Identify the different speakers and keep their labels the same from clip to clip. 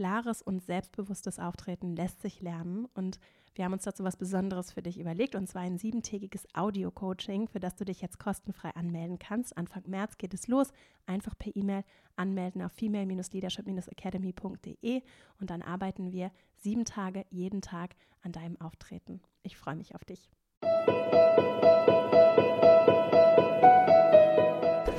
Speaker 1: klares und selbstbewusstes Auftreten lässt sich lernen und wir haben uns dazu was Besonderes für dich überlegt und zwar ein siebentägiges Audio-Coaching, für das du dich jetzt kostenfrei anmelden kannst. Anfang März geht es los. Einfach per E-Mail anmelden auf female-leadership-academy.de und dann arbeiten wir sieben Tage jeden Tag an deinem Auftreten. Ich freue mich auf dich.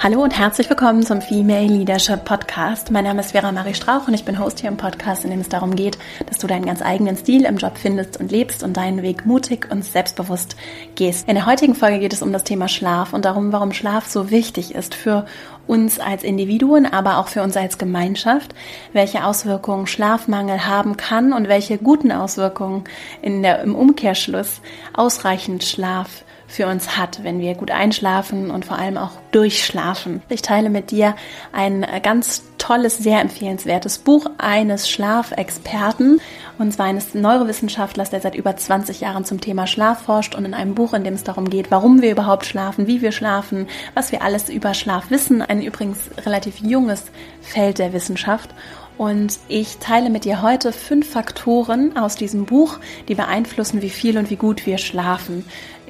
Speaker 1: Hallo und herzlich willkommen zum Female Leadership Podcast. Mein Name ist Vera Marie Strauch und ich bin Host hier im Podcast, in dem es darum geht, dass du deinen ganz eigenen Stil im Job findest und lebst und deinen Weg mutig und selbstbewusst gehst. In der heutigen Folge geht es um das Thema Schlaf und darum, warum Schlaf so wichtig ist für uns als Individuen, aber auch für uns als Gemeinschaft, welche Auswirkungen Schlafmangel haben kann und welche guten Auswirkungen in der, im Umkehrschluss ausreichend Schlaf für uns hat, wenn wir gut einschlafen und vor allem auch durchschlafen. Ich teile mit dir ein ganz tolles, sehr empfehlenswertes Buch eines Schlafexperten und zwar eines Neurowissenschaftlers, der seit über 20 Jahren zum Thema Schlaf forscht und in einem Buch, in dem es darum geht, warum wir überhaupt schlafen, wie wir schlafen, was wir alles über Schlaf wissen. Ein übrigens relativ junges Feld der Wissenschaft. Und ich teile mit dir heute fünf Faktoren aus diesem Buch, die beeinflussen, wie viel und wie gut wir schlafen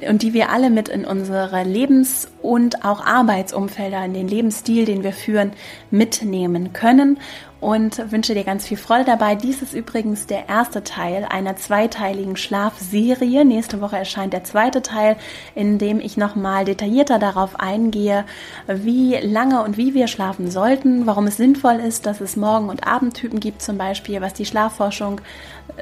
Speaker 1: und die wir alle mit in unsere Lebens- und auch Arbeitsumfelder, in den Lebensstil, den wir führen, mitnehmen können und wünsche dir ganz viel Freude dabei. Dies ist übrigens der erste Teil einer zweiteiligen Schlafserie. Nächste Woche erscheint der zweite Teil, in dem ich nochmal detaillierter darauf eingehe, wie lange und wie wir schlafen sollten, warum es sinnvoll ist, dass es Morgen- und Abendtypen gibt zum Beispiel, was die Schlafforschung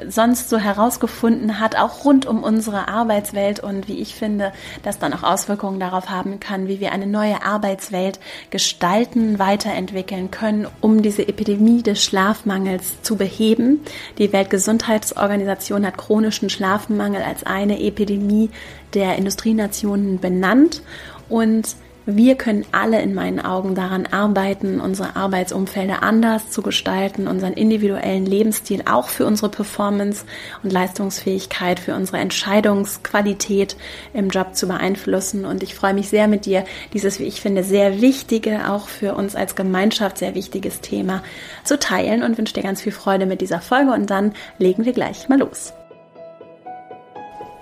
Speaker 1: sonst so herausgefunden hat, auch rund um unsere Arbeitswelt und wie ich finde, das dann auch Auswirkungen darauf haben kann, wie wir eine neue Arbeitswelt gestalten, weiterentwickeln können, um diese Epidemie des Schlafmangels zu beheben. Die Weltgesundheitsorganisation hat chronischen Schlafmangel als eine Epidemie der Industrienationen benannt und wir können alle in meinen Augen daran arbeiten, unsere Arbeitsumfelder anders zu gestalten, unseren individuellen Lebensstil auch für unsere Performance und Leistungsfähigkeit, für unsere Entscheidungsqualität im Job zu beeinflussen. Und ich freue mich sehr mit dir, dieses, wie ich finde, sehr wichtige, auch für uns als Gemeinschaft sehr wichtiges Thema zu teilen und wünsche dir ganz viel Freude mit dieser Folge. Und dann legen wir gleich mal los.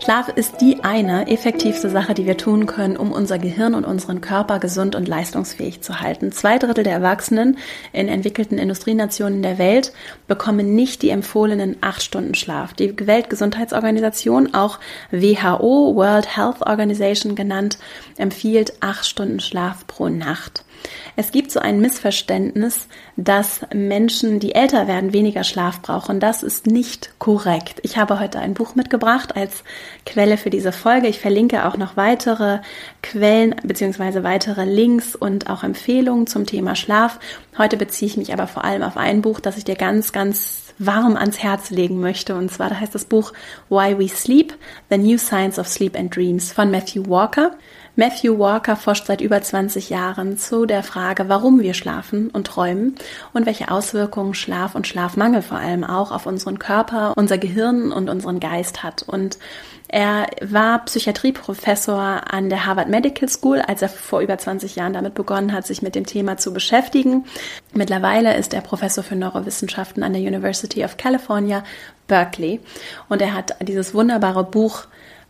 Speaker 1: Schlaf ist die eine effektivste Sache, die wir tun können, um unser Gehirn und unseren Körper gesund und leistungsfähig zu halten. Zwei Drittel der Erwachsenen in entwickelten Industrienationen der Welt bekommen nicht die empfohlenen acht Stunden Schlaf. Die Weltgesundheitsorganisation, auch WHO, World Health Organization genannt, empfiehlt acht Stunden Schlaf pro Nacht. Es gibt so ein Missverständnis, dass Menschen, die älter werden, weniger Schlaf brauchen. Das ist nicht korrekt. Ich habe heute ein Buch mitgebracht als Quelle für diese Folge. Ich verlinke auch noch weitere Quellen bzw. weitere Links und auch Empfehlungen zum Thema Schlaf. Heute beziehe ich mich aber vor allem auf ein Buch, das ich dir ganz, ganz warm ans Herz legen möchte. Und zwar da heißt das Buch Why We Sleep, The New Science of Sleep and Dreams von Matthew Walker. Matthew Walker forscht seit über 20 Jahren zu der Frage, warum wir schlafen und träumen und welche Auswirkungen Schlaf und Schlafmangel vor allem auch auf unseren Körper, unser Gehirn und unseren Geist hat. Und er war Psychiatrieprofessor an der Harvard Medical School, als er vor über 20 Jahren damit begonnen hat, sich mit dem Thema zu beschäftigen. Mittlerweile ist er Professor für Neurowissenschaften an der University of California, Berkeley. Und er hat dieses wunderbare Buch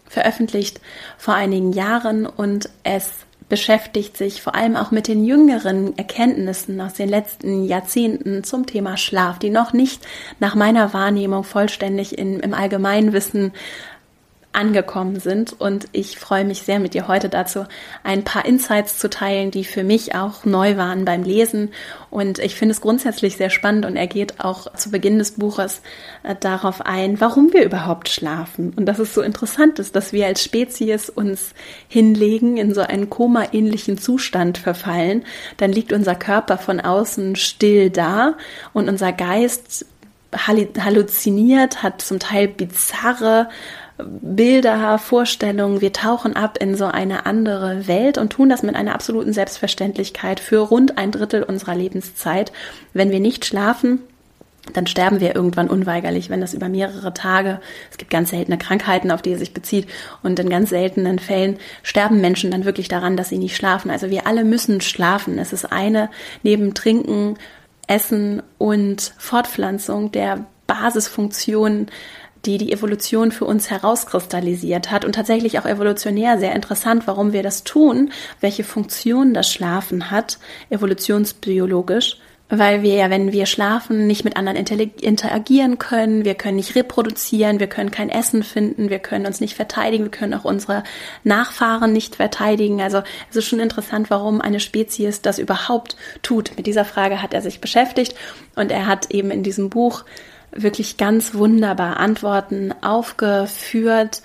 Speaker 1: veröffentlicht vor einigen Jahren und es beschäftigt sich vor allem auch mit den jüngeren Erkenntnissen aus den letzten Jahrzehnten zum Thema Schlaf, die noch nicht nach meiner Wahrnehmung vollständig in, im Allgemeinwissen angekommen sind. Und ich freue mich sehr, mit dir heute dazu ein paar Insights zu teilen, die für mich auch neu waren beim Lesen. Und ich finde es grundsätzlich sehr spannend und er geht auch zu Beginn des Buches äh, darauf ein, warum wir überhaupt schlafen. Und dass es so interessant ist, dass wir als Spezies uns hinlegen, in so einen Koma-ähnlichen Zustand verfallen. Dann liegt unser Körper von außen still da und unser Geist halluziniert, hat zum Teil bizarre Bilder, Vorstellungen. Wir tauchen ab in so eine andere Welt und tun das mit einer absoluten Selbstverständlichkeit für rund ein Drittel unserer Lebenszeit. Wenn wir nicht schlafen, dann sterben wir irgendwann unweigerlich, wenn das über mehrere Tage, es gibt ganz seltene Krankheiten, auf die es sich bezieht, und in ganz seltenen Fällen sterben Menschen dann wirklich daran, dass sie nicht schlafen. Also wir alle müssen schlafen. Es ist eine neben Trinken, Essen und Fortpflanzung der Basisfunktionen die die Evolution für uns herauskristallisiert hat und tatsächlich auch evolutionär sehr interessant, warum wir das tun, welche Funktion das Schlafen hat, evolutionsbiologisch weil wir ja, wenn wir schlafen, nicht mit anderen interagieren können, wir können nicht reproduzieren, wir können kein Essen finden, wir können uns nicht verteidigen, wir können auch unsere Nachfahren nicht verteidigen. Also es ist schon interessant, warum eine Spezies das überhaupt tut. Mit dieser Frage hat er sich beschäftigt und er hat eben in diesem Buch wirklich ganz wunderbar Antworten aufgeführt,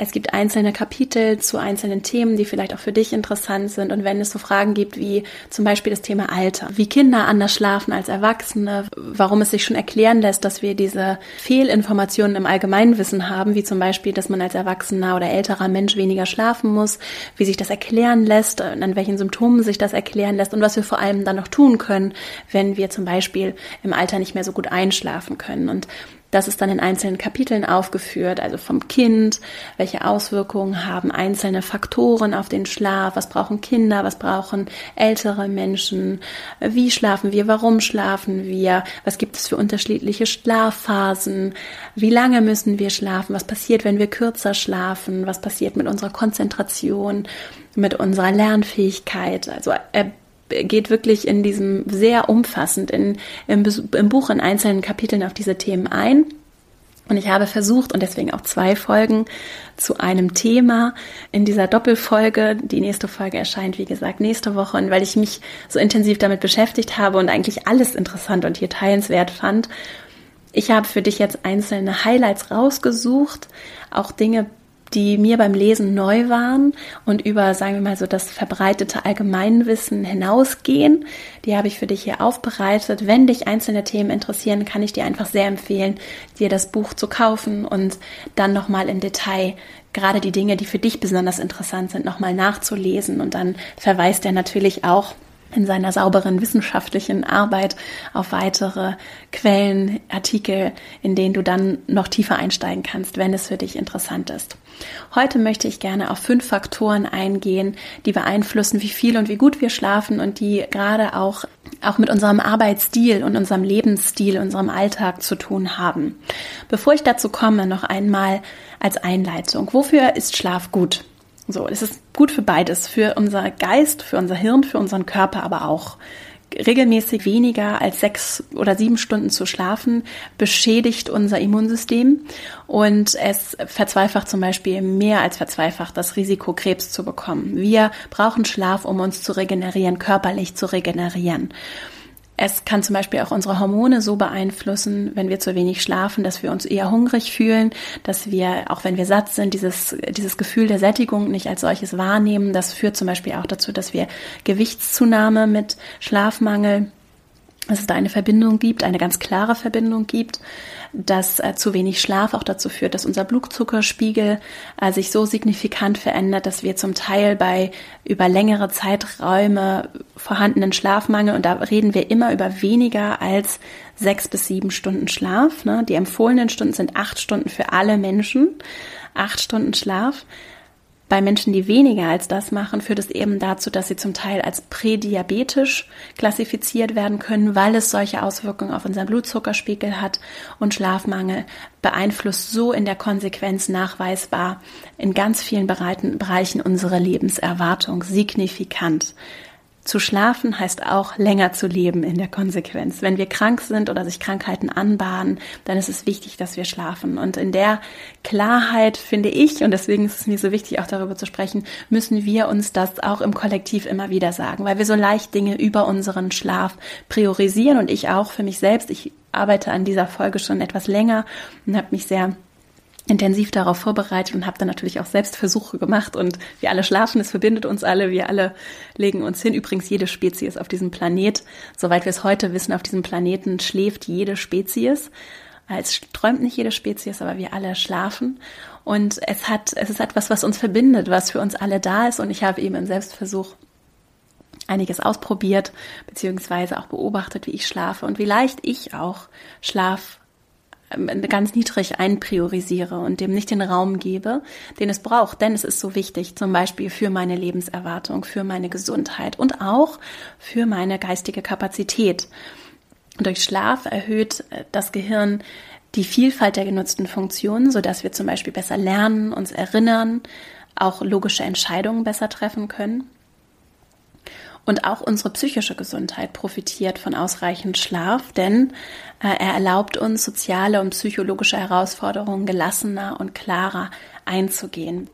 Speaker 1: es gibt einzelne Kapitel zu einzelnen Themen, die vielleicht auch für dich interessant sind. Und wenn es so Fragen gibt wie zum Beispiel das Thema Alter, wie Kinder anders schlafen als Erwachsene, warum es sich schon erklären lässt, dass wir diese Fehlinformationen im Allgemeinwissen haben, wie zum Beispiel, dass man als Erwachsener oder älterer Mensch weniger schlafen muss, wie sich das erklären lässt, an welchen Symptomen sich das erklären lässt und was wir vor allem dann noch tun können, wenn wir zum Beispiel im Alter nicht mehr so gut einschlafen können. Und das ist dann in einzelnen Kapiteln aufgeführt, also vom Kind, welche Auswirkungen haben einzelne Faktoren auf den Schlaf, was brauchen Kinder, was brauchen ältere Menschen, wie schlafen wir, warum schlafen wir, was gibt es für unterschiedliche Schlafphasen, wie lange müssen wir schlafen, was passiert, wenn wir kürzer schlafen, was passiert mit unserer Konzentration, mit unserer Lernfähigkeit. Also er geht wirklich in diesem sehr umfassend in, im, im Buch in einzelnen Kapiteln auf diese Themen ein. Und ich habe versucht und deswegen auch zwei Folgen zu einem Thema in dieser Doppelfolge. Die nächste Folge erscheint, wie gesagt, nächste Woche. Und weil ich mich so intensiv damit beschäftigt habe und eigentlich alles interessant und hier teilenswert fand, ich habe für dich jetzt einzelne Highlights rausgesucht, auch Dinge, die mir beim Lesen neu waren und über, sagen wir mal so, das verbreitete Allgemeinwissen hinausgehen. Die habe ich für dich hier aufbereitet. Wenn dich einzelne Themen interessieren, kann ich dir einfach sehr empfehlen, dir das Buch zu kaufen und dann nochmal im Detail gerade die Dinge, die für dich besonders interessant sind, nochmal nachzulesen. Und dann verweist er natürlich auch in seiner sauberen wissenschaftlichen Arbeit auf weitere Quellen, Artikel, in denen du dann noch tiefer einsteigen kannst, wenn es für dich interessant ist. Heute möchte ich gerne auf fünf Faktoren eingehen, die beeinflussen, wie viel und wie gut wir schlafen und die gerade auch, auch mit unserem Arbeitsstil und unserem Lebensstil, unserem Alltag zu tun haben. Bevor ich dazu komme, noch einmal als Einleitung. Wofür ist Schlaf gut? So, es ist gut für beides, für unser Geist, für unser Hirn, für unseren Körper aber auch. Regelmäßig weniger als sechs oder sieben Stunden zu schlafen beschädigt unser Immunsystem und es verzweifacht zum Beispiel mehr als verzweifacht das Risiko, Krebs zu bekommen. Wir brauchen Schlaf, um uns zu regenerieren, körperlich zu regenerieren. Es kann zum Beispiel auch unsere Hormone so beeinflussen, wenn wir zu wenig schlafen, dass wir uns eher hungrig fühlen, dass wir, auch wenn wir satt sind, dieses, dieses Gefühl der Sättigung nicht als solches wahrnehmen. Das führt zum Beispiel auch dazu, dass wir Gewichtszunahme mit Schlafmangel dass es da eine Verbindung gibt, eine ganz klare Verbindung gibt, dass äh, zu wenig Schlaf auch dazu führt, dass unser Blutzuckerspiegel äh, sich so signifikant verändert, dass wir zum Teil bei über längere Zeiträume vorhandenen Schlafmangel, und da reden wir immer über weniger als sechs bis sieben Stunden Schlaf. Ne? Die empfohlenen Stunden sind acht Stunden für alle Menschen, acht Stunden Schlaf. Bei Menschen, die weniger als das machen, führt es eben dazu, dass sie zum Teil als prädiabetisch klassifiziert werden können, weil es solche Auswirkungen auf unseren Blutzuckerspiegel hat und Schlafmangel beeinflusst so in der Konsequenz nachweisbar in ganz vielen Bereichen unsere Lebenserwartung signifikant. Zu schlafen heißt auch länger zu leben in der Konsequenz. Wenn wir krank sind oder sich Krankheiten anbahnen, dann ist es wichtig, dass wir schlafen. Und in der Klarheit finde ich, und deswegen ist es mir so wichtig, auch darüber zu sprechen, müssen wir uns das auch im Kollektiv immer wieder sagen, weil wir so leicht Dinge über unseren Schlaf priorisieren und ich auch für mich selbst. Ich arbeite an dieser Folge schon etwas länger und habe mich sehr intensiv darauf vorbereitet und habe dann natürlich auch selbst Versuche gemacht und wir alle schlafen, es verbindet uns alle, wir alle legen uns hin. Übrigens jede Spezies auf diesem Planet, soweit wir es heute wissen, auf diesem Planeten schläft jede Spezies. Es träumt nicht jede Spezies, aber wir alle schlafen. Und es hat, es ist etwas, was uns verbindet, was für uns alle da ist. Und ich habe eben im Selbstversuch einiges ausprobiert, beziehungsweise auch beobachtet, wie ich schlafe und wie leicht ich auch Schlaf ganz niedrig einpriorisiere und dem nicht den Raum gebe, den es braucht. Denn es ist so wichtig, zum Beispiel für meine Lebenserwartung, für meine Gesundheit und auch für meine geistige Kapazität. Durch Schlaf erhöht äh, das Gehirn die Vielfalt der genutzten Funktionen, sodass wir zum Beispiel besser lernen, uns erinnern, auch logische Entscheidungen besser treffen können. Und auch unsere psychische Gesundheit profitiert von ausreichend Schlaf, denn äh, er erlaubt uns, soziale und psychologische Herausforderungen gelassener und klarer einzugehen.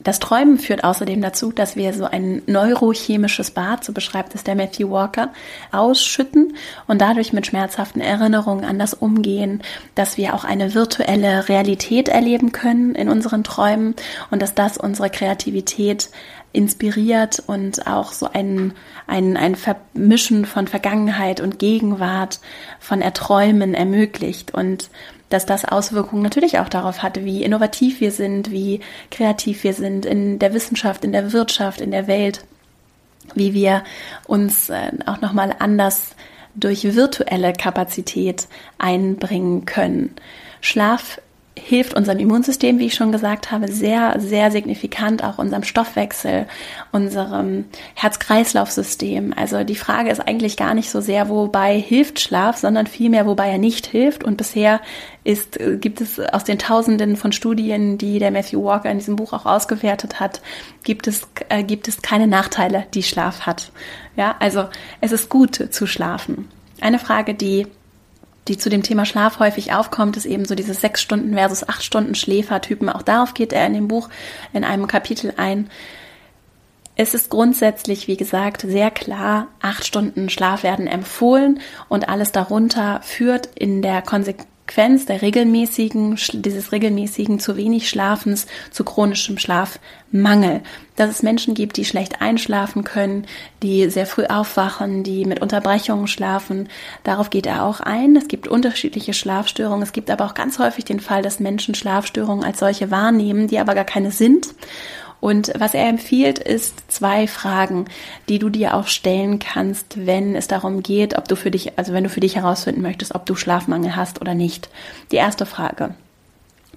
Speaker 1: Das Träumen führt außerdem dazu, dass wir so ein neurochemisches Bad, so beschreibt es der Matthew Walker, ausschütten und dadurch mit schmerzhaften Erinnerungen an das umgehen, dass wir auch eine virtuelle Realität erleben können in unseren Träumen und dass das unsere Kreativität inspiriert und auch so ein, ein, ein Vermischen von Vergangenheit und Gegenwart, von Erträumen ermöglicht und dass das Auswirkungen natürlich auch darauf hat, wie innovativ wir sind, wie kreativ wir sind in der Wissenschaft, in der Wirtschaft, in der Welt, wie wir uns äh, auch nochmal anders durch virtuelle Kapazität einbringen können. Schlaf hilft unserem Immunsystem, wie ich schon gesagt habe, sehr, sehr signifikant, auch unserem Stoffwechsel, unserem Herz-Kreislauf-System. Also die Frage ist eigentlich gar nicht so sehr, wobei hilft Schlaf, sondern vielmehr, wobei er nicht hilft. Und bisher ist, gibt es aus den Tausenden von Studien, die der Matthew Walker in diesem Buch auch ausgewertet hat, gibt es, äh, gibt es keine Nachteile, die Schlaf hat. Ja, also es ist gut zu schlafen. Eine Frage, die die zu dem Thema Schlaf häufig aufkommt, ist eben so diese sechs Stunden versus acht Stunden Schläfertypen. Auch darauf geht er in dem Buch in einem Kapitel ein. Es ist grundsätzlich, wie gesagt, sehr klar, acht Stunden Schlaf werden empfohlen und alles darunter führt in der Konsequenz Konsequenz der regelmäßigen, dieses regelmäßigen zu wenig Schlafens zu chronischem Schlafmangel. Dass es Menschen gibt, die schlecht einschlafen können, die sehr früh aufwachen, die mit Unterbrechungen schlafen. Darauf geht er auch ein. Es gibt unterschiedliche Schlafstörungen. Es gibt aber auch ganz häufig den Fall, dass Menschen Schlafstörungen als solche wahrnehmen, die aber gar keine sind und was er empfiehlt, ist zwei Fragen, die du dir auch stellen kannst, wenn es darum geht, ob du für dich, also wenn du für dich herausfinden möchtest, ob du Schlafmangel hast oder nicht. Die erste Frage.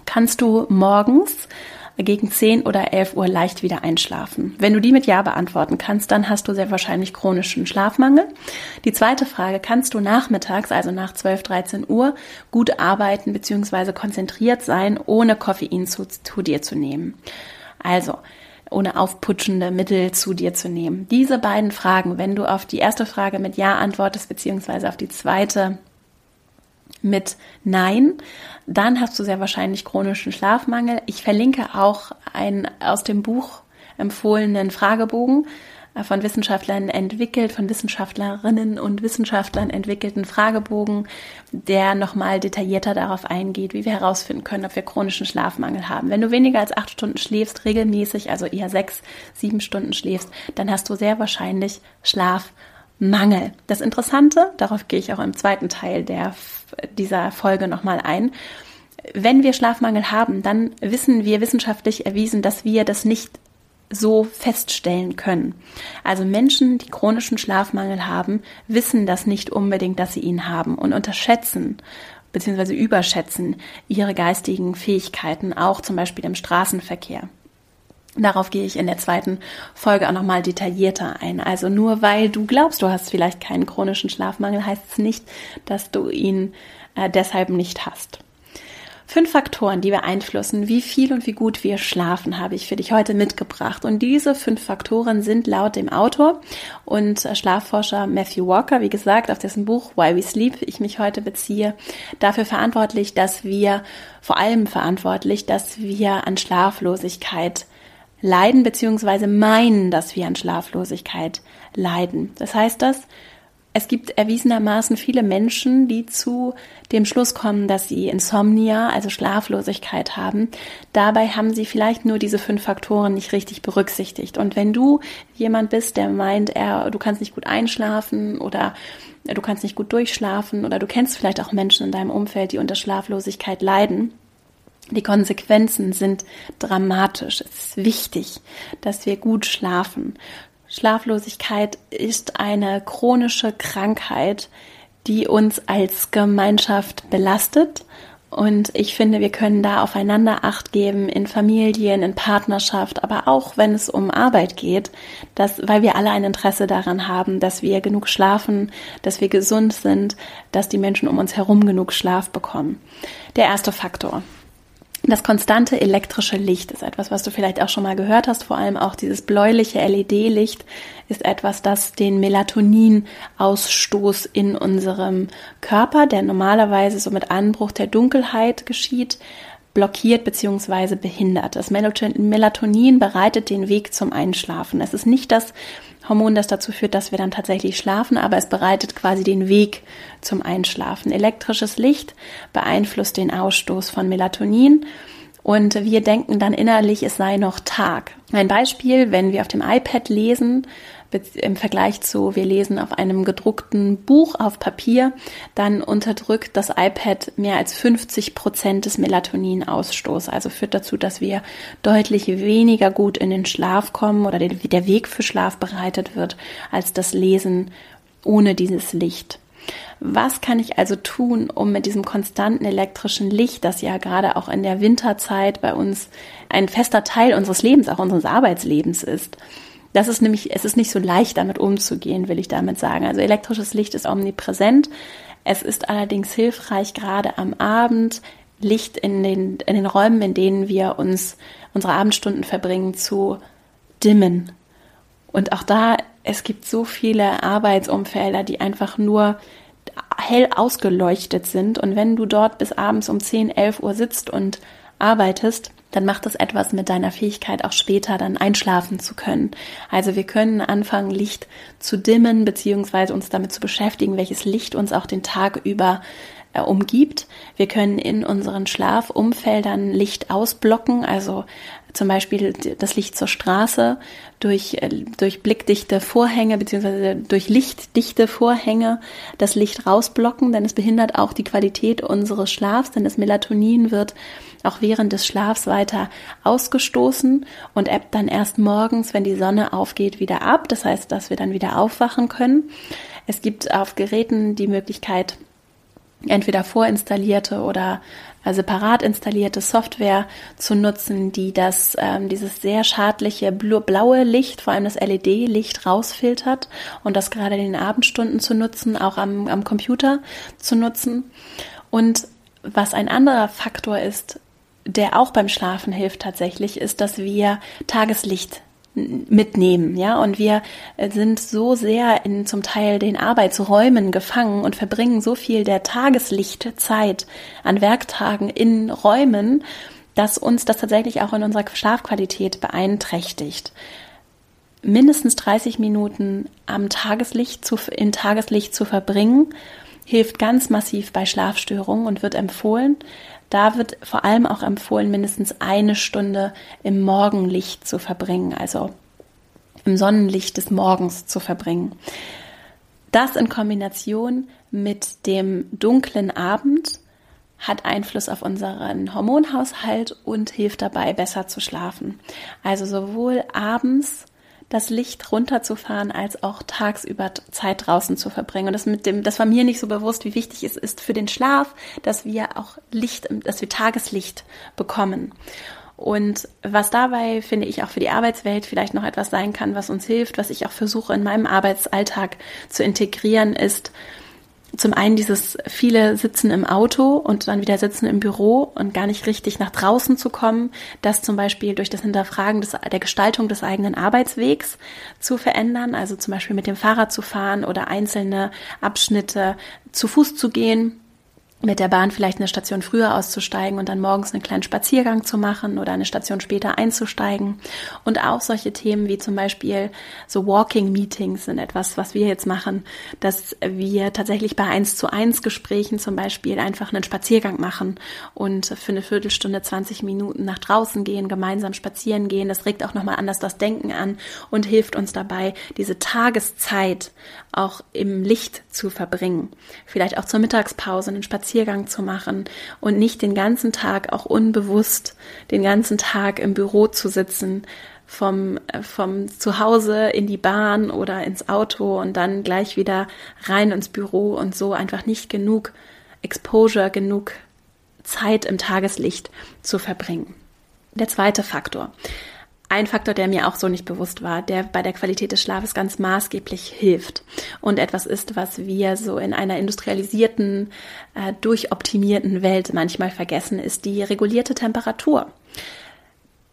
Speaker 1: Kannst du morgens gegen 10 oder 11 Uhr leicht wieder einschlafen? Wenn du die mit Ja beantworten kannst, dann hast du sehr wahrscheinlich chronischen Schlafmangel. Die zweite Frage, kannst du nachmittags, also nach 12, 13 Uhr, gut arbeiten bzw. konzentriert sein, ohne Koffein zu, zu dir zu nehmen? Also, ohne aufputschende Mittel zu dir zu nehmen. Diese beiden Fragen, wenn du auf die erste Frage mit Ja antwortest, beziehungsweise auf die zweite mit Nein, dann hast du sehr wahrscheinlich chronischen Schlafmangel. Ich verlinke auch einen aus dem Buch empfohlenen Fragebogen, von Wissenschaftlern entwickelt, von Wissenschaftlerinnen und Wissenschaftlern entwickelten Fragebogen, der nochmal detaillierter darauf eingeht, wie wir herausfinden können, ob wir chronischen Schlafmangel haben. Wenn du weniger als acht Stunden schläfst, regelmäßig, also eher sechs, sieben Stunden schläfst, dann hast du sehr wahrscheinlich Schlafmangel. Das Interessante, darauf gehe ich auch im zweiten Teil der, dieser Folge nochmal ein, wenn wir Schlafmangel haben, dann wissen wir wissenschaftlich erwiesen, dass wir das nicht so feststellen können. Also Menschen, die chronischen Schlafmangel haben, wissen das nicht unbedingt, dass sie ihn haben und unterschätzen bzw. überschätzen ihre geistigen Fähigkeiten, auch zum Beispiel im Straßenverkehr. Darauf gehe ich in der zweiten Folge auch nochmal detaillierter ein. Also nur weil du glaubst, du hast vielleicht keinen chronischen Schlafmangel, heißt es nicht, dass du ihn äh, deshalb nicht hast. Fünf Faktoren, die beeinflussen, wie viel und wie gut wir schlafen, habe ich für dich heute mitgebracht. Und diese fünf Faktoren sind laut dem Autor und Schlafforscher Matthew Walker, wie gesagt, auf dessen Buch Why We Sleep ich mich heute beziehe, dafür verantwortlich, dass wir, vor allem verantwortlich, dass wir an Schlaflosigkeit leiden, beziehungsweise meinen, dass wir an Schlaflosigkeit leiden. Das heißt das, es gibt erwiesenermaßen viele Menschen, die zu dem Schluss kommen, dass sie Insomnia, also Schlaflosigkeit haben. Dabei haben sie vielleicht nur diese fünf Faktoren nicht richtig berücksichtigt. Und wenn du jemand bist, der meint, er, du kannst nicht gut einschlafen oder du kannst nicht gut durchschlafen oder du kennst vielleicht auch Menschen in deinem Umfeld, die unter Schlaflosigkeit leiden, die Konsequenzen sind dramatisch. Es ist wichtig, dass wir gut schlafen. Schlaflosigkeit ist eine chronische Krankheit, die uns als Gemeinschaft belastet Und ich finde, wir können da aufeinander Acht geben in Familien, in Partnerschaft, aber auch wenn es um Arbeit geht, dass, weil wir alle ein Interesse daran haben, dass wir genug schlafen, dass wir gesund sind, dass die Menschen um uns herum genug Schlaf bekommen. Der erste Faktor. Das konstante elektrische Licht ist etwas, was du vielleicht auch schon mal gehört hast. Vor allem auch dieses bläuliche LED-Licht ist etwas, das den Melatoninausstoß in unserem Körper, der normalerweise so mit Anbruch der Dunkelheit geschieht, blockiert bzw. behindert. Das Melatonin bereitet den Weg zum Einschlafen. Es ist nicht das Hormon, das dazu führt, dass wir dann tatsächlich schlafen, aber es bereitet quasi den Weg zum Einschlafen. Elektrisches Licht beeinflusst den Ausstoß von Melatonin und wir denken dann innerlich, es sei noch Tag. Ein Beispiel, wenn wir auf dem iPad lesen, im Vergleich zu, wir lesen auf einem gedruckten Buch auf Papier, dann unterdrückt das iPad mehr als 50 Prozent des Melatoninausstoßes. Also führt dazu, dass wir deutlich weniger gut in den Schlaf kommen oder der Weg für Schlaf bereitet wird, als das Lesen ohne dieses Licht. Was kann ich also tun, um mit diesem konstanten elektrischen Licht, das ja gerade auch in der Winterzeit bei uns ein fester Teil unseres Lebens, auch unseres Arbeitslebens ist? Das ist nämlich, es ist nicht so leicht, damit umzugehen, will ich damit sagen. Also elektrisches Licht ist omnipräsent. Es ist allerdings hilfreich, gerade am Abend Licht in den, in den Räumen, in denen wir uns unsere Abendstunden verbringen, zu dimmen. Und auch da, es gibt so viele Arbeitsumfelder, die einfach nur hell ausgeleuchtet sind. Und wenn du dort bis abends um 10, 11 Uhr sitzt und arbeitest, dann macht das etwas mit deiner Fähigkeit, auch später dann einschlafen zu können. Also wir können anfangen, Licht zu dimmen, beziehungsweise uns damit zu beschäftigen, welches Licht uns auch den Tag über äh, umgibt. Wir können in unseren Schlafumfeldern Licht ausblocken, also zum Beispiel das Licht zur Straße durch, äh, durch blickdichte Vorhänge beziehungsweise durch lichtdichte Vorhänge das Licht rausblocken, denn es behindert auch die Qualität unseres Schlafs, denn das Melatonin wird auch während des Schlafs weiter ausgestoßen und ebbt dann erst morgens, wenn die Sonne aufgeht, wieder ab. Das heißt, dass wir dann wieder aufwachen können. Es gibt auf Geräten die Möglichkeit, entweder vorinstallierte oder äh, separat installierte Software zu nutzen, die das ähm, dieses sehr schadliche blaue Licht, vor allem das LED-Licht rausfiltert und das gerade in den Abendstunden zu nutzen, auch am, am Computer zu nutzen. Und was ein anderer Faktor ist, der auch beim Schlafen hilft tatsächlich, ist, dass wir Tageslicht mitnehmen, ja, und wir äh, sind so sehr in zum Teil den Arbeitsräumen gefangen und verbringen so viel der Tageslichtzeit an Werktagen in Räumen, dass uns das tatsächlich auch in unserer Schlafqualität beeinträchtigt. Mindestens 30 Minuten am Tageslicht zu, in Tageslicht zu verbringen, hilft ganz massiv bei Schlafstörungen und wird empfohlen. Da wird vor allem auch empfohlen, mindestens eine Stunde im Morgenlicht zu verbringen, also im Sonnenlicht des Morgens zu verbringen. Das in Kombination mit dem dunklen Abend hat Einfluss auf unseren Hormonhaushalt und hilft dabei, besser zu schlafen. Also sowohl abends das Licht runterzufahren, als auch tagsüber Zeit draußen zu verbringen. Und das mit dem, das war mir nicht so bewusst, wie wichtig es ist für den Schlaf, dass wir auch Licht, dass wir Tageslicht bekommen. Und was dabei, finde ich, auch für die Arbeitswelt vielleicht noch etwas sein kann, was uns hilft, was ich auch versuche in meinem Arbeitsalltag zu integrieren, ist, zum einen dieses viele Sitzen im Auto und dann wieder Sitzen im Büro und gar nicht richtig nach draußen zu kommen, das zum Beispiel durch das Hinterfragen des, der Gestaltung des eigenen Arbeitswegs zu verändern, also zum Beispiel mit dem Fahrrad zu fahren oder einzelne Abschnitte zu Fuß zu gehen mit der Bahn vielleicht eine Station früher auszusteigen und dann morgens einen kleinen Spaziergang zu machen oder eine Station später einzusteigen. Und auch solche Themen wie zum Beispiel so Walking Meetings sind etwas, was wir jetzt machen, dass wir tatsächlich bei eins zu eins Gesprächen zum Beispiel einfach einen Spaziergang machen und für eine Viertelstunde, 20 Minuten nach draußen gehen, gemeinsam spazieren gehen. Das regt auch nochmal anders das Denken an und hilft uns dabei, diese Tageszeit auch im Licht zu verbringen. Vielleicht auch zur Mittagspause einen Spaziergang zu machen und nicht den ganzen Tag auch unbewusst den ganzen Tag im Büro zu sitzen, vom, vom Zuhause in die Bahn oder ins Auto und dann gleich wieder rein ins Büro und so einfach nicht genug Exposure, genug Zeit im Tageslicht zu verbringen. Der zweite Faktor. Ein Faktor, der mir auch so nicht bewusst war, der bei der Qualität des Schlafes ganz maßgeblich hilft und etwas ist, was wir so in einer industrialisierten, äh, durchoptimierten Welt manchmal vergessen, ist die regulierte Temperatur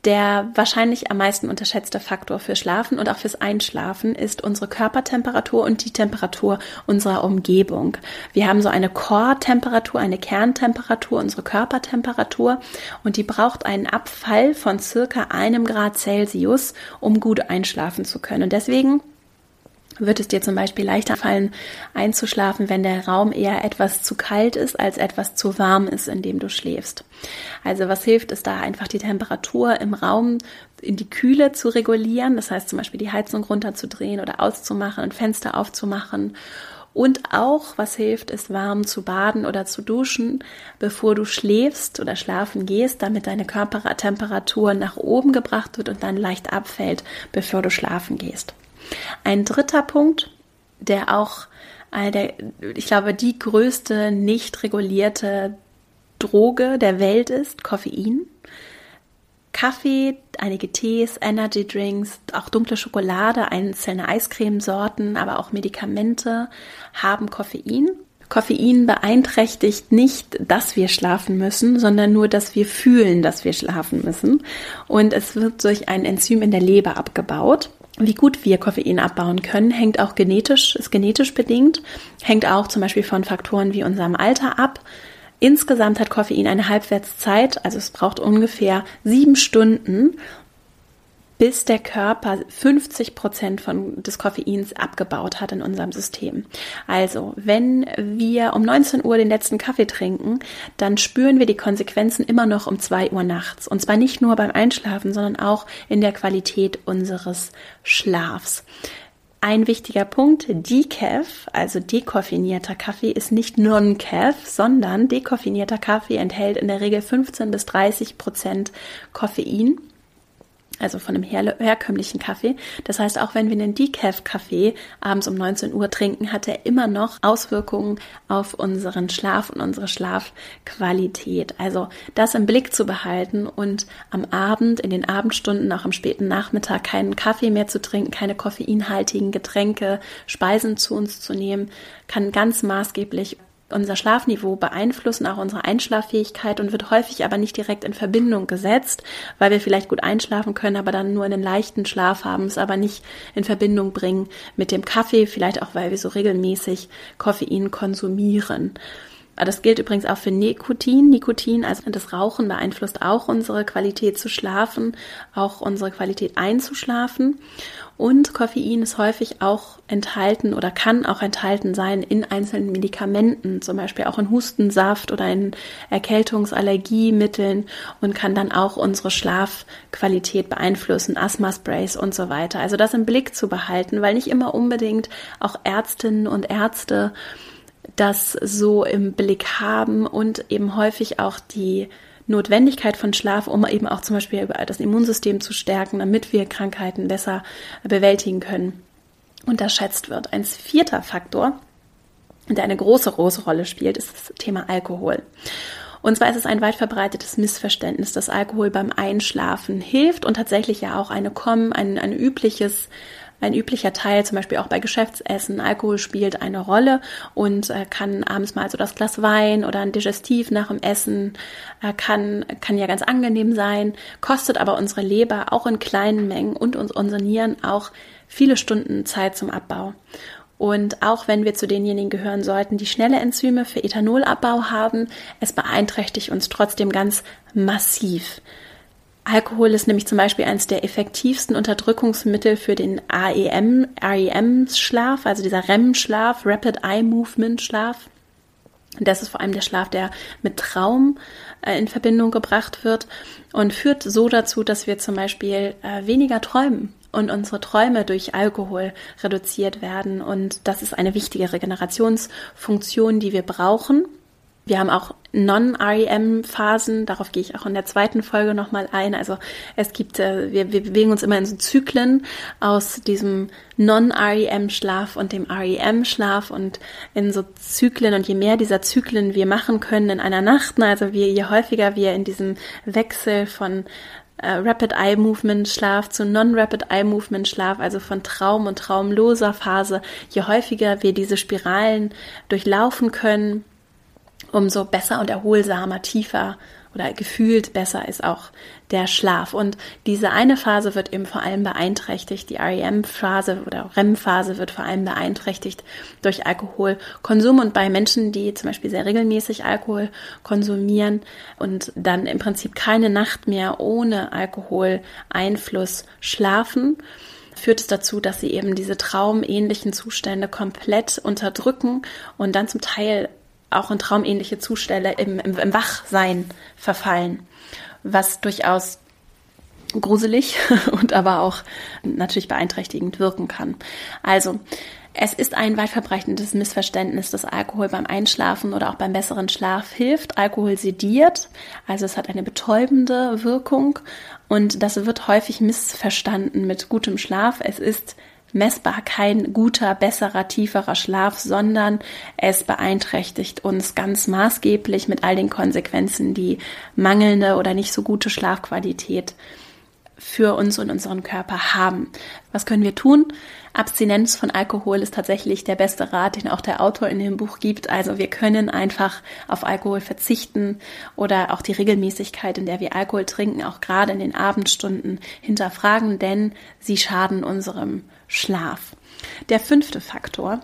Speaker 1: der wahrscheinlich am meisten unterschätzte Faktor für Schlafen und auch fürs Einschlafen ist unsere Körpertemperatur und die Temperatur unserer Umgebung. Wir haben so eine Core-Temperatur, eine Kerntemperatur, unsere Körpertemperatur und die braucht einen Abfall von circa einem Grad Celsius, um gut einschlafen zu können. Und deswegen wird es dir zum Beispiel leichter fallen, einzuschlafen, wenn der Raum eher etwas zu kalt ist, als etwas zu warm ist, in dem du schläfst. Also was hilft, ist da einfach die Temperatur im Raum in die Kühle zu regulieren. Das heißt zum Beispiel die Heizung runterzudrehen oder auszumachen und Fenster aufzumachen. Und auch, was hilft, ist warm zu baden oder zu duschen, bevor du schläfst oder schlafen gehst, damit deine Körpertemperatur nach oben gebracht wird und dann leicht abfällt, bevor du schlafen gehst. Ein dritter Punkt, der auch der, ich glaube, die größte nicht regulierte Droge der Welt ist, Koffein. Kaffee, einige Tees, Energy Drinks, auch dunkle Schokolade, einzelne Eiscremesorten, aber auch Medikamente haben Koffein. Koffein beeinträchtigt nicht, dass wir schlafen müssen, sondern nur, dass wir fühlen, dass wir schlafen müssen. Und es wird durch ein Enzym in der Leber abgebaut. Wie gut wir Koffein abbauen können, hängt auch genetisch, ist genetisch bedingt, hängt auch zum Beispiel von Faktoren wie unserem Alter ab. Insgesamt hat Koffein eine Halbwertszeit, also es braucht ungefähr sieben Stunden, bis der Körper 50 Prozent von, des Koffeins abgebaut hat in unserem System. Also, wenn wir um 19 Uhr den letzten Kaffee trinken, dann spüren wir die Konsequenzen immer noch um 2 Uhr nachts. Und zwar nicht nur beim Einschlafen, sondern auch in der Qualität unseres Schlafs. Ein wichtiger Punkt, Decaf, also dekoffinierter Kaffee, ist nicht Non-Caf, sondern dekoffinierter Kaffee enthält in der Regel 15 bis 30 Prozent Koffein also von einem her herkömmlichen Kaffee. Das heißt, auch wenn wir einen Decaf-Kaffee abends um 19 Uhr trinken, hat er immer noch Auswirkungen auf unseren Schlaf und unsere Schlafqualität. Also das im Blick zu behalten und am Abend, in den Abendstunden, auch am späten Nachmittag keinen Kaffee mehr zu trinken, keine koffeinhaltigen Getränke, Speisen zu uns zu nehmen, kann ganz maßgeblich unser Schlafniveau beeinflussen, auch unsere Einschlaffähigkeit und wird häufig aber nicht direkt in Verbindung gesetzt, weil wir vielleicht gut einschlafen können, aber dann nur einen leichten Schlaf haben, es aber nicht in Verbindung bringen mit dem Kaffee, vielleicht auch weil wir so regelmäßig Koffein konsumieren. Das gilt übrigens auch für Nikotin. Nikotin, also das Rauchen beeinflusst auch unsere Qualität zu schlafen, auch unsere Qualität einzuschlafen. Und Koffein ist häufig auch enthalten oder kann auch enthalten sein in einzelnen Medikamenten, zum Beispiel auch in Hustensaft oder in Erkältungsallergiemitteln und kann dann auch unsere Schlafqualität beeinflussen, Asthma-Sprays und so weiter. Also das im Blick zu behalten, weil nicht immer unbedingt auch Ärztinnen und Ärzte das so im Blick haben und eben häufig auch die Notwendigkeit von Schlaf, um eben auch zum Beispiel das Immunsystem zu stärken, damit wir Krankheiten besser bewältigen können, unterschätzt wird. Ein vierter Faktor, der eine große, große Rolle spielt, ist das Thema Alkohol. Und zwar ist es ein weit verbreitetes Missverständnis, dass Alkohol beim Einschlafen hilft und tatsächlich ja auch eine ein, ein übliches ein üblicher Teil, zum Beispiel auch bei Geschäftsessen. Alkohol spielt eine Rolle und äh, kann abends mal so das Glas Wein oder ein Digestiv nach dem Essen äh, kann, kann ja ganz angenehm sein, kostet aber unsere Leber auch in kleinen Mengen und uns, unsere Nieren auch viele Stunden Zeit zum Abbau. Und auch wenn wir zu denjenigen gehören sollten, die schnelle Enzyme für Ethanolabbau haben, es beeinträchtigt uns trotzdem ganz massiv. Alkohol ist nämlich zum Beispiel eines der effektivsten Unterdrückungsmittel für den AEM, REM-Schlaf, also dieser REM-Schlaf, Rapid Eye Movement Schlaf. Das ist vor allem der Schlaf, der mit Traum äh, in Verbindung gebracht wird und führt so dazu, dass wir zum Beispiel äh, weniger träumen und unsere Träume durch Alkohol reduziert werden. Und das ist eine wichtige Regenerationsfunktion, die wir brauchen Wir haben auch Non-REM-Phasen, darauf gehe ich auch in der zweiten Folge nochmal ein. Also es gibt, äh, wir, wir bewegen uns immer in so Zyklen aus diesem Non-REM-Schlaf und dem REM-Schlaf und in so Zyklen und je mehr dieser Zyklen wir machen können in einer Nacht, also wir, je häufiger wir in diesem Wechsel von äh, Rapid Eye Movement Schlaf zu Non-Rapid Eye Movement Schlaf, also von Traum und traumloser Phase, je häufiger wir diese Spiralen durchlaufen können, umso besser und erholsamer, tiefer oder gefühlt besser ist auch der Schlaf. Und diese eine Phase wird eben vor allem beeinträchtigt, die REM-Phase oder REM-Phase wird vor allem beeinträchtigt durch Alkoholkonsum und bei Menschen, die zum Beispiel sehr regelmäßig Alkohol konsumieren und dann im Prinzip keine Nacht mehr ohne Alkoholeinfluss schlafen, führt es dazu, dass sie eben diese traumähnlichen Zustände komplett unterdrücken und dann zum Teil auch in traumähnliche Zustände im, im, im Wachsein verfallen, was durchaus gruselig und aber auch natürlich beeinträchtigend wirken kann. Also, es ist ein weit verbreitetes Missverständnis, dass Alkohol beim Einschlafen oder auch beim besseren Schlaf hilft. Alkohol sediert, also es hat eine betäubende Wirkung und das wird häufig missverstanden mit gutem Schlaf. Es ist messbar kein guter, besserer, tieferer Schlaf, sondern es beeinträchtigt uns ganz maßgeblich mit all den Konsequenzen, die mangelnde oder nicht so gute Schlafqualität für uns und unseren Körper haben. Was können wir tun? Abstinenz von Alkohol ist tatsächlich der beste Rat, den auch der Autor in dem Buch gibt. Also wir können einfach auf Alkohol verzichten oder auch die Regelmäßigkeit, in der wir Alkohol trinken, auch gerade in den Abendstunden hinterfragen, denn sie schaden unserem Schlaf. Der fünfte Faktor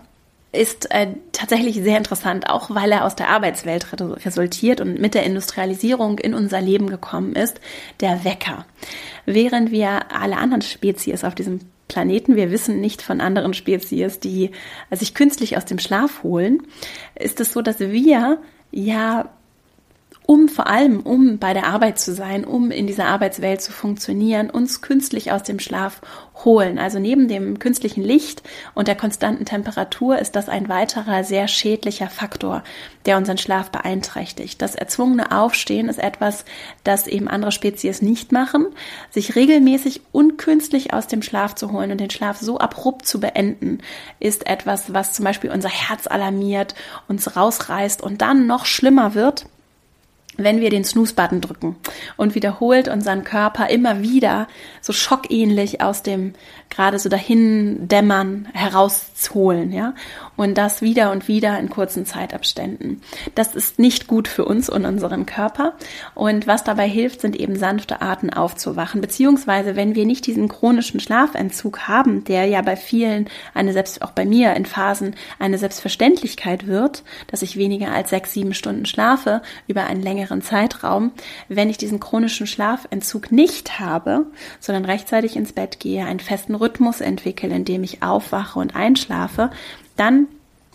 Speaker 1: ist äh, tatsächlich sehr interessant, auch weil er aus der Arbeitswelt resultiert und mit der Industrialisierung in unser Leben gekommen ist, der Wecker. Während wir alle anderen Spezies auf diesem Planeten, wir wissen nicht von anderen Spezies, die sich künstlich aus dem Schlaf holen, ist es so, dass wir ja um vor allem, um bei der Arbeit zu sein, um in dieser Arbeitswelt zu funktionieren, uns künstlich aus dem Schlaf holen. Also neben dem künstlichen Licht und der konstanten Temperatur ist das ein weiterer sehr schädlicher Faktor, der unseren Schlaf beeinträchtigt. Das erzwungene Aufstehen ist etwas, das eben andere Spezies nicht machen. Sich regelmäßig unkünstlich aus dem Schlaf zu holen und den Schlaf so abrupt zu beenden, ist etwas, was zum Beispiel unser Herz alarmiert, uns rausreißt und dann noch schlimmer wird, wenn wir den Snooze-Button drücken und wiederholt unseren Körper immer wieder so schockähnlich aus dem gerade so dahin dämmern herausholen, ja, und das wieder und wieder in kurzen Zeitabständen. Das ist nicht gut für uns und unseren Körper. Und was dabei hilft, sind eben sanfte Arten aufzuwachen, beziehungsweise wenn wir nicht diesen chronischen Schlafentzug haben, der ja bei vielen eine selbst auch bei mir in Phasen eine Selbstverständlichkeit wird, dass ich weniger als sechs sieben Stunden schlafe über einen längeren Zeitraum, wenn ich diesen chronischen Schlafentzug nicht habe, sondern rechtzeitig ins Bett gehe, einen festen Rhythmus entwickle, in dem ich aufwache und einschlafe, dann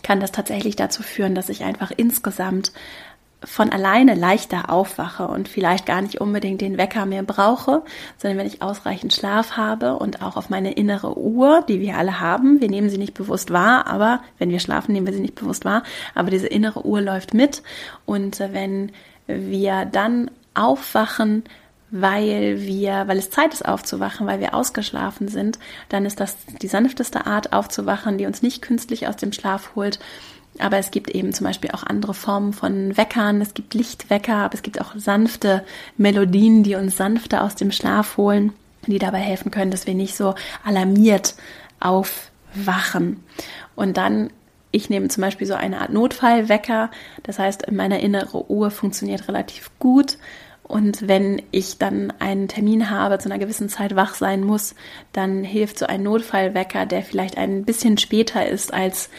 Speaker 1: kann das tatsächlich dazu führen, dass ich einfach insgesamt von alleine leichter aufwache und vielleicht gar nicht unbedingt den Wecker mehr brauche, sondern wenn ich ausreichend Schlaf habe und auch auf meine innere Uhr, die wir alle haben, wir nehmen sie nicht bewusst wahr, aber wenn wir schlafen, nehmen wir sie nicht bewusst wahr, aber diese innere Uhr läuft mit und wenn wir dann aufwachen weil wir, weil es Zeit ist aufzuwachen, weil wir ausgeschlafen sind, dann ist das die sanfteste Art aufzuwachen, die uns nicht künstlich aus dem Schlaf holt. Aber es gibt eben zum Beispiel auch andere Formen von Weckern. Es gibt Lichtwecker, aber es gibt auch sanfte Melodien, die uns sanfter aus dem Schlaf holen, die dabei helfen können, dass wir nicht so alarmiert aufwachen. Und dann ich nehme zum Beispiel so eine Art Notfallwecker. Das heißt, meine innere Uhr funktioniert relativ gut und wenn ich dann einen Termin habe, zu einer gewissen Zeit wach sein muss, dann hilft so ein Notfallwecker, der vielleicht ein bisschen später ist als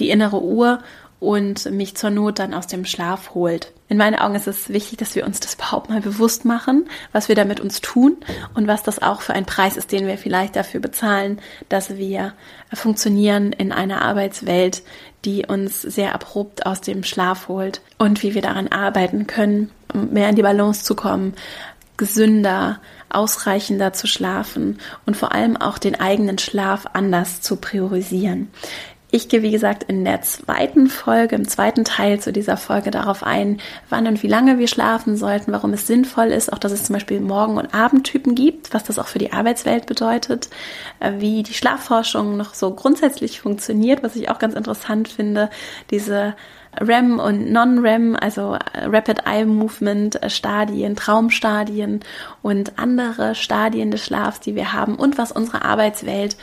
Speaker 1: die innere Uhr und mich zur Not dann aus dem Schlaf holt. In meinen Augen ist es wichtig, dass wir uns das überhaupt mal bewusst machen, was wir damit uns tun und was das auch für ein Preis ist, den wir vielleicht dafür bezahlen, dass wir funktionieren in einer Arbeitswelt, die uns sehr abrupt aus dem Schlaf holt und wie wir daran arbeiten können, um mehr in die Balance zu kommen, gesünder, ausreichender zu schlafen und vor allem auch den eigenen Schlaf anders zu priorisieren. Ich gehe, wie gesagt, in der zweiten Folge, im zweiten Teil zu dieser Folge darauf ein, wann und wie lange wir schlafen sollten, warum es sinnvoll ist, auch dass es zum Beispiel Morgen- und Abendtypen gibt, was das auch für die Arbeitswelt bedeutet, äh, wie die Schlafforschung noch so grundsätzlich funktioniert, was ich auch ganz interessant finde, diese REM und Non-REM, also äh, Rapid Eye Movement äh, Stadien, Traumstadien und andere Stadien des Schlafs, die wir haben und was unsere Arbeitswelt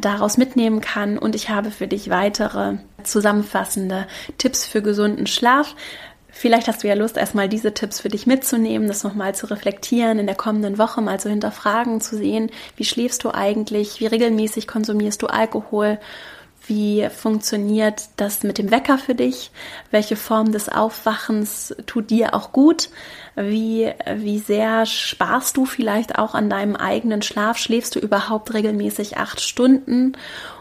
Speaker 1: daraus mitnehmen kann. Und ich habe für dich weitere zusammenfassende Tipps für gesunden Schlaf. Vielleicht hast du ja Lust, erstmal diese Tipps für dich mitzunehmen, das nochmal zu reflektieren, in der kommenden Woche mal zu hinterfragen, zu sehen, wie schläfst du eigentlich, wie regelmäßig konsumierst du Alkohol wie funktioniert das mit dem Wecker für dich? Welche Form des Aufwachens tut dir auch gut? Wie, wie sehr sparst du vielleicht auch an deinem eigenen Schlaf? Schläfst du überhaupt regelmäßig acht Stunden?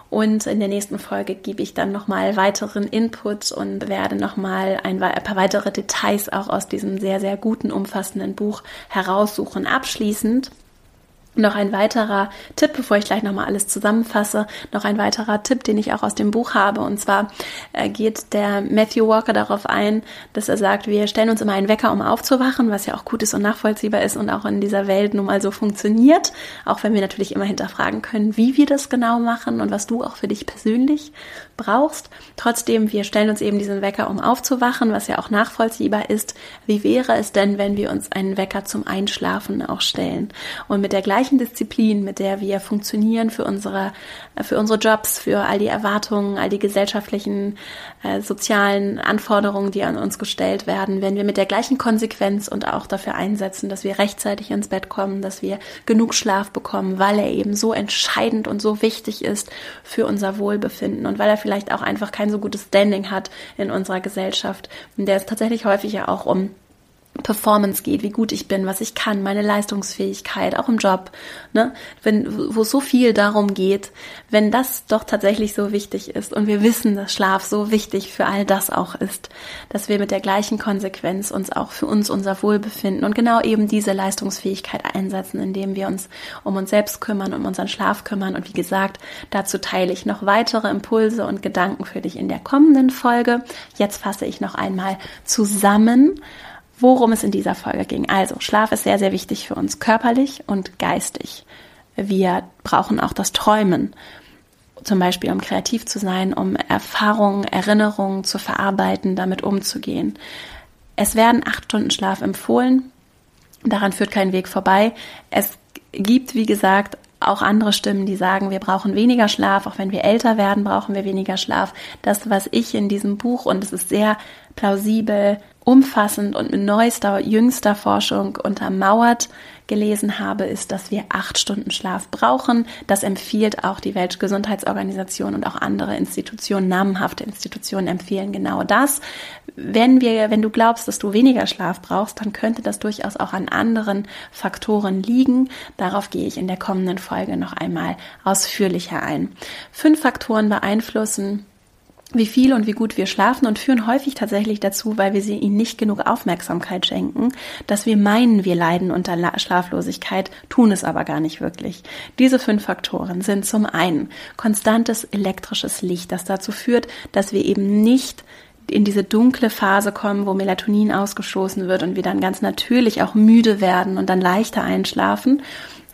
Speaker 1: Und in der nächsten Folge gebe ich dann nochmal weiteren Input und werde nochmal ein, ein paar weitere Details auch aus diesem sehr, sehr guten, umfassenden Buch heraussuchen. Abschließend noch ein weiterer Tipp, bevor ich gleich nochmal alles zusammenfasse, noch ein weiterer Tipp, den ich auch aus dem Buch habe. Und zwar äh, geht der Matthew Walker darauf ein, dass er sagt, wir stellen uns immer einen Wecker, um aufzuwachen, was ja auch gut ist und nachvollziehbar ist und auch in dieser Welt nun mal so funktioniert. Auch wenn wir natürlich immer hinterfragen können, wie wir das genau machen und was du auch für dich persönlich brauchst. Trotzdem, wir stellen uns eben diesen Wecker, um aufzuwachen, was ja auch nachvollziehbar ist. Wie wäre es denn, wenn wir uns einen Wecker zum Einschlafen auch stellen? Und mit der gleichen Disziplin, mit der wir funktionieren für unsere, für unsere Jobs, für all die Erwartungen, all die gesellschaftlichen, äh, sozialen Anforderungen, die an uns gestellt werden, wenn wir mit der gleichen Konsequenz und auch dafür einsetzen, dass wir rechtzeitig ins Bett kommen, dass wir genug Schlaf bekommen, weil er eben so entscheidend und so wichtig ist für unser Wohlbefinden und weil er vielleicht auch einfach kein so gutes Standing hat in unserer Gesellschaft, in der es tatsächlich häufig ja auch um Performance geht, wie gut ich bin, was ich kann, meine Leistungsfähigkeit, auch im Job, ne? Wenn, wo so viel darum geht, wenn das doch tatsächlich so wichtig ist und wir wissen, dass Schlaf so wichtig für all das auch ist, dass wir mit der gleichen Konsequenz uns auch für uns unser Wohlbefinden und genau eben diese Leistungsfähigkeit einsetzen, indem wir uns um uns selbst kümmern, um unseren Schlaf kümmern und wie gesagt, dazu teile ich noch weitere Impulse und Gedanken für dich in der kommenden Folge. Jetzt fasse ich noch einmal zusammen, worum es in dieser Folge ging. Also, Schlaf ist sehr, sehr wichtig für uns, körperlich und geistig. Wir brauchen auch das Träumen, zum Beispiel um kreativ zu sein, um Erfahrungen, Erinnerungen zu verarbeiten, damit umzugehen. Es werden acht Stunden Schlaf empfohlen. Daran führt kein Weg vorbei. Es gibt, wie gesagt, auch andere Stimmen, die sagen, wir brauchen weniger Schlaf, auch wenn wir älter werden, brauchen wir weniger Schlaf. Das, was ich in diesem Buch, und es ist sehr plausibel umfassend und mit neuester, jüngster Forschung untermauert gelesen habe, ist, dass wir acht Stunden Schlaf brauchen. Das empfiehlt auch die Weltgesundheitsorganisation und auch andere Institutionen, namenhafte Institutionen empfehlen genau das. Wenn wir, wenn du glaubst, dass du weniger Schlaf brauchst, dann könnte das durchaus auch an anderen Faktoren liegen. Darauf gehe ich in der kommenden Folge noch einmal ausführlicher ein. Fünf Faktoren beeinflussen wie viel und wie gut wir schlafen und führen häufig tatsächlich dazu, weil wir sie ihnen nicht genug Aufmerksamkeit schenken, dass wir meinen, wir leiden unter Schlaflosigkeit, tun es aber gar nicht wirklich. Diese fünf Faktoren sind zum einen konstantes elektrisches Licht, das dazu führt, dass wir eben nicht in diese dunkle Phase kommen, wo Melatonin ausgestoßen wird und wir dann ganz natürlich auch müde werden und dann leichter einschlafen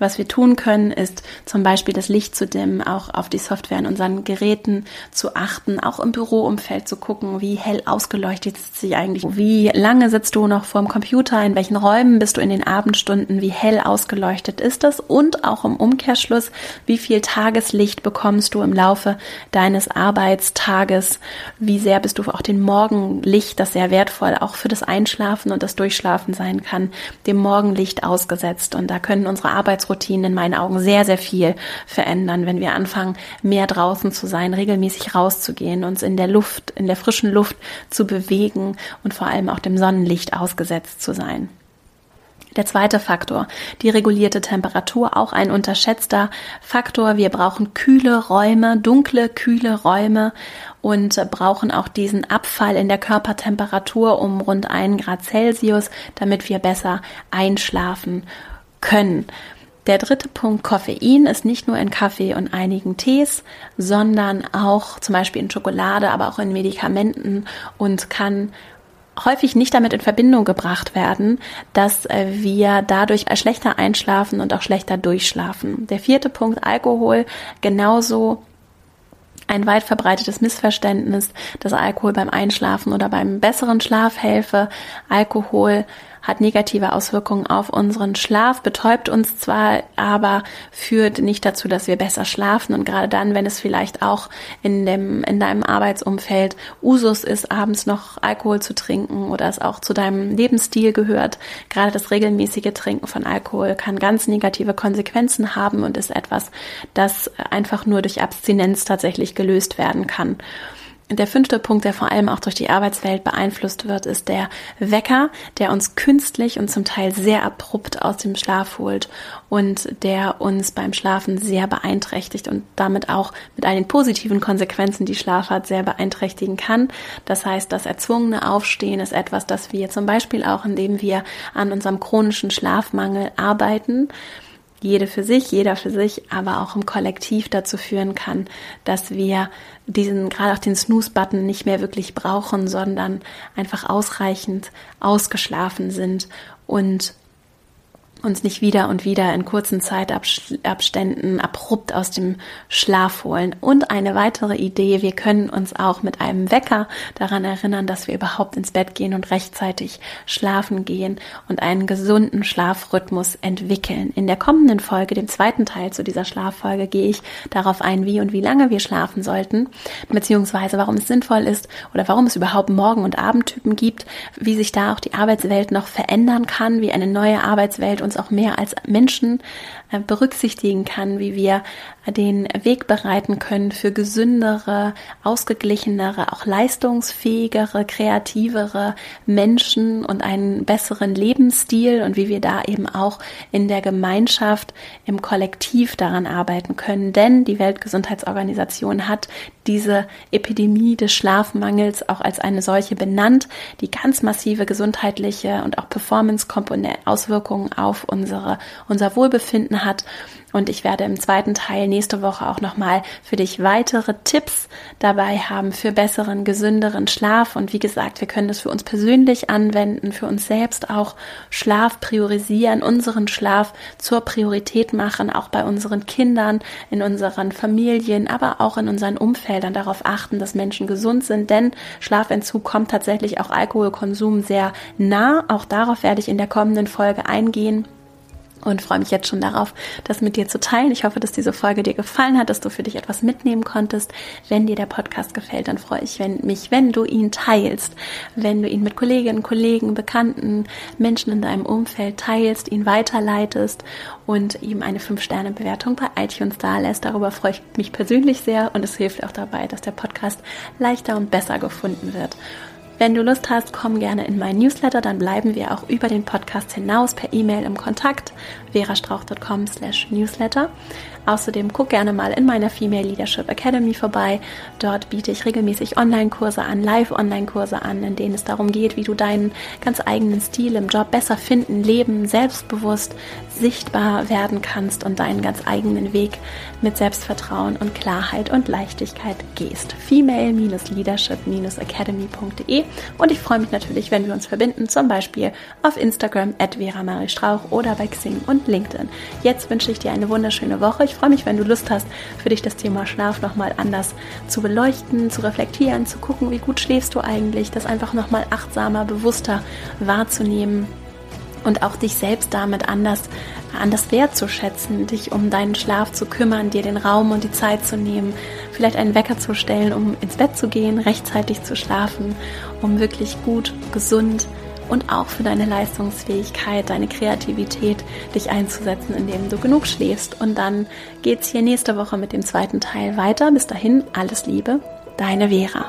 Speaker 1: was wir tun können, ist zum Beispiel das Licht zu dimmen, auch auf die Software in unseren Geräten zu achten, auch im Büroumfeld zu gucken, wie hell ausgeleuchtet ist sie eigentlich, wie lange sitzt du noch vorm Computer, in welchen Räumen bist du in den Abendstunden, wie hell ausgeleuchtet ist das und auch im Umkehrschluss, wie viel Tageslicht bekommst du im Laufe deines Arbeitstages, wie sehr bist du auch den Morgenlicht, das sehr wertvoll auch für das Einschlafen und das Durchschlafen sein kann, dem Morgenlicht ausgesetzt. Und da können unsere Arbeitsroutinen Tagesroutinen in meinen Augen sehr, sehr viel verändern, wenn wir anfangen, mehr draußen zu sein, regelmäßig rauszugehen, uns in der Luft, in der frischen Luft zu bewegen und vor allem auch dem Sonnenlicht ausgesetzt zu sein. Der zweite Faktor, die regulierte Temperatur, auch ein unterschätzter Faktor. Wir brauchen kühle Räume, dunkle, kühle Räume und brauchen auch diesen Abfall in der Körpertemperatur um rund einen Grad Celsius, damit wir besser einschlafen können. Der dritte Punkt, Koffein ist nicht nur in Kaffee und einigen Tees, sondern auch zum Beispiel in Schokolade, aber auch in Medikamenten und kann häufig nicht damit in Verbindung gebracht werden, dass äh, wir dadurch schlechter einschlafen und auch schlechter durchschlafen. Der vierte Punkt, Alkohol, genauso ein weit verbreitetes Missverständnis, dass Alkohol beim Einschlafen oder beim besseren Schlaf helfe. Alkohol hat negative Auswirkungen auf unseren Schlaf, betäubt uns zwar, aber führt nicht dazu, dass wir besser schlafen. Und gerade dann, wenn es vielleicht auch in dem, in deinem Arbeitsumfeld Usus ist, abends noch Alkohol zu trinken oder es auch zu deinem Lebensstil gehört, gerade das regelmäßige Trinken von Alkohol kann ganz negative Konsequenzen haben und ist etwas, das einfach nur durch Abstinenz tatsächlich gelöst werden kann. Der fünfte Punkt, der vor allem auch durch die Arbeitswelt beeinflusst wird, ist der Wecker, der uns künstlich und zum Teil sehr abrupt aus dem Schlaf holt und der uns beim Schlafen sehr beeinträchtigt und damit auch mit all den positiven Konsequenzen, die Schlaf hat, sehr beeinträchtigen kann. Das heißt, das erzwungene Aufstehen ist etwas, das wir zum Beispiel auch, indem wir an unserem chronischen Schlafmangel arbeiten, jede für sich, jeder für sich, aber auch im Kollektiv dazu führen kann, dass wir diesen, gerade auch den Snooze-Button nicht mehr wirklich brauchen, sondern einfach ausreichend ausgeschlafen sind und uns nicht wieder und wieder in kurzen Zeitabständen abrupt aus dem Schlaf holen. Und eine weitere Idee, wir können uns auch mit einem Wecker daran erinnern, dass wir überhaupt ins Bett gehen und rechtzeitig schlafen gehen und einen gesunden Schlafrhythmus entwickeln. In der kommenden Folge, dem zweiten Teil zu dieser Schlaffolge, gehe ich darauf ein, wie und wie lange wir schlafen sollten, beziehungsweise warum es sinnvoll ist oder warum es überhaupt Morgen- und Abendtypen gibt, wie sich da auch die Arbeitswelt noch verändern kann, wie eine neue Arbeitswelt uns uns auch mehr als Menschen berücksichtigen kann, wie wir den Weg bereiten können für gesündere, ausgeglichenere, auch leistungsfähigere, kreativere Menschen und einen besseren Lebensstil und wie wir da eben auch in der Gemeinschaft, im Kollektiv daran arbeiten können. Denn die Weltgesundheitsorganisation hat diese Epidemie des Schlafmangels auch als eine solche benannt, die ganz massive gesundheitliche und auch Performance-Auswirkungen auf unsere, unser Wohlbefinden hat. Und ich werde im zweiten Teil nächste Woche auch nochmal für dich weitere Tipps dabei haben für besseren, gesünderen Schlaf. Und wie gesagt, wir können das für uns persönlich anwenden, für uns selbst auch Schlaf priorisieren, unseren Schlaf zur Priorität machen, auch bei unseren Kindern, in unseren Familien, aber auch in unseren Umfeldern darauf achten, dass Menschen gesund sind. Denn Schlafentzug kommt tatsächlich auch Alkoholkonsum sehr nah. Auch darauf werde ich in der kommenden Folge eingehen und freue mich jetzt schon darauf, das mit dir zu teilen. Ich hoffe, dass diese Folge dir gefallen hat, dass du für dich etwas mitnehmen konntest. Wenn dir der Podcast gefällt, dann freue ich mich, wenn du ihn teilst, wenn du ihn mit Kolleginnen, Kollegen, Bekannten, Menschen in deinem Umfeld teilst, ihn weiterleitest und ihm eine 5-Sterne-Bewertung bei iTunes da lässt. Darüber freue ich mich persönlich sehr und es hilft auch dabei, dass der Podcast leichter und besser gefunden wird. Wenn du Lust hast, komm gerne in meinen Newsletter, dann bleiben wir auch über den Podcast hinaus per E-Mail im Kontakt verastrauch.com slash newsletter. Außerdem guck gerne mal in meiner Female Leadership Academy vorbei. Dort biete ich regelmäßig Online-Kurse an, Live-Online-Kurse an, in denen es darum geht, wie du deinen ganz eigenen Stil im Job besser finden, leben, selbstbewusst, sichtbar werden kannst und deinen ganz eigenen Weg mit Selbstvertrauen und Klarheit und Leichtigkeit gehst. Female-Leadership-academy.de und ich freue mich natürlich, wenn wir uns verbinden, zum Beispiel auf Instagram at Vera Marie Strauch oder bei Xing LinkedIn. Jetzt wünsche ich dir eine wunderschöne Woche. Ich freue mich, wenn du Lust hast, für dich das Thema Schlaf nochmal anders zu beleuchten, zu reflektieren, zu gucken, wie gut schläfst du eigentlich, das einfach nochmal achtsamer, bewusster wahrzunehmen und auch dich selbst damit anders, anders wertzuschätzen, dich um deinen Schlaf zu kümmern, dir den Raum und die Zeit zu nehmen, vielleicht einen Wecker zu stellen, um ins Bett zu gehen, rechtzeitig zu schlafen, um wirklich gut, gesund, und auch für deine Leistungsfähigkeit, deine Kreativität, dich einzusetzen, indem du genug schläfst. Und dann geht's hier nächste Woche mit dem zweiten Teil weiter. Bis dahin, alles Liebe, deine Vera.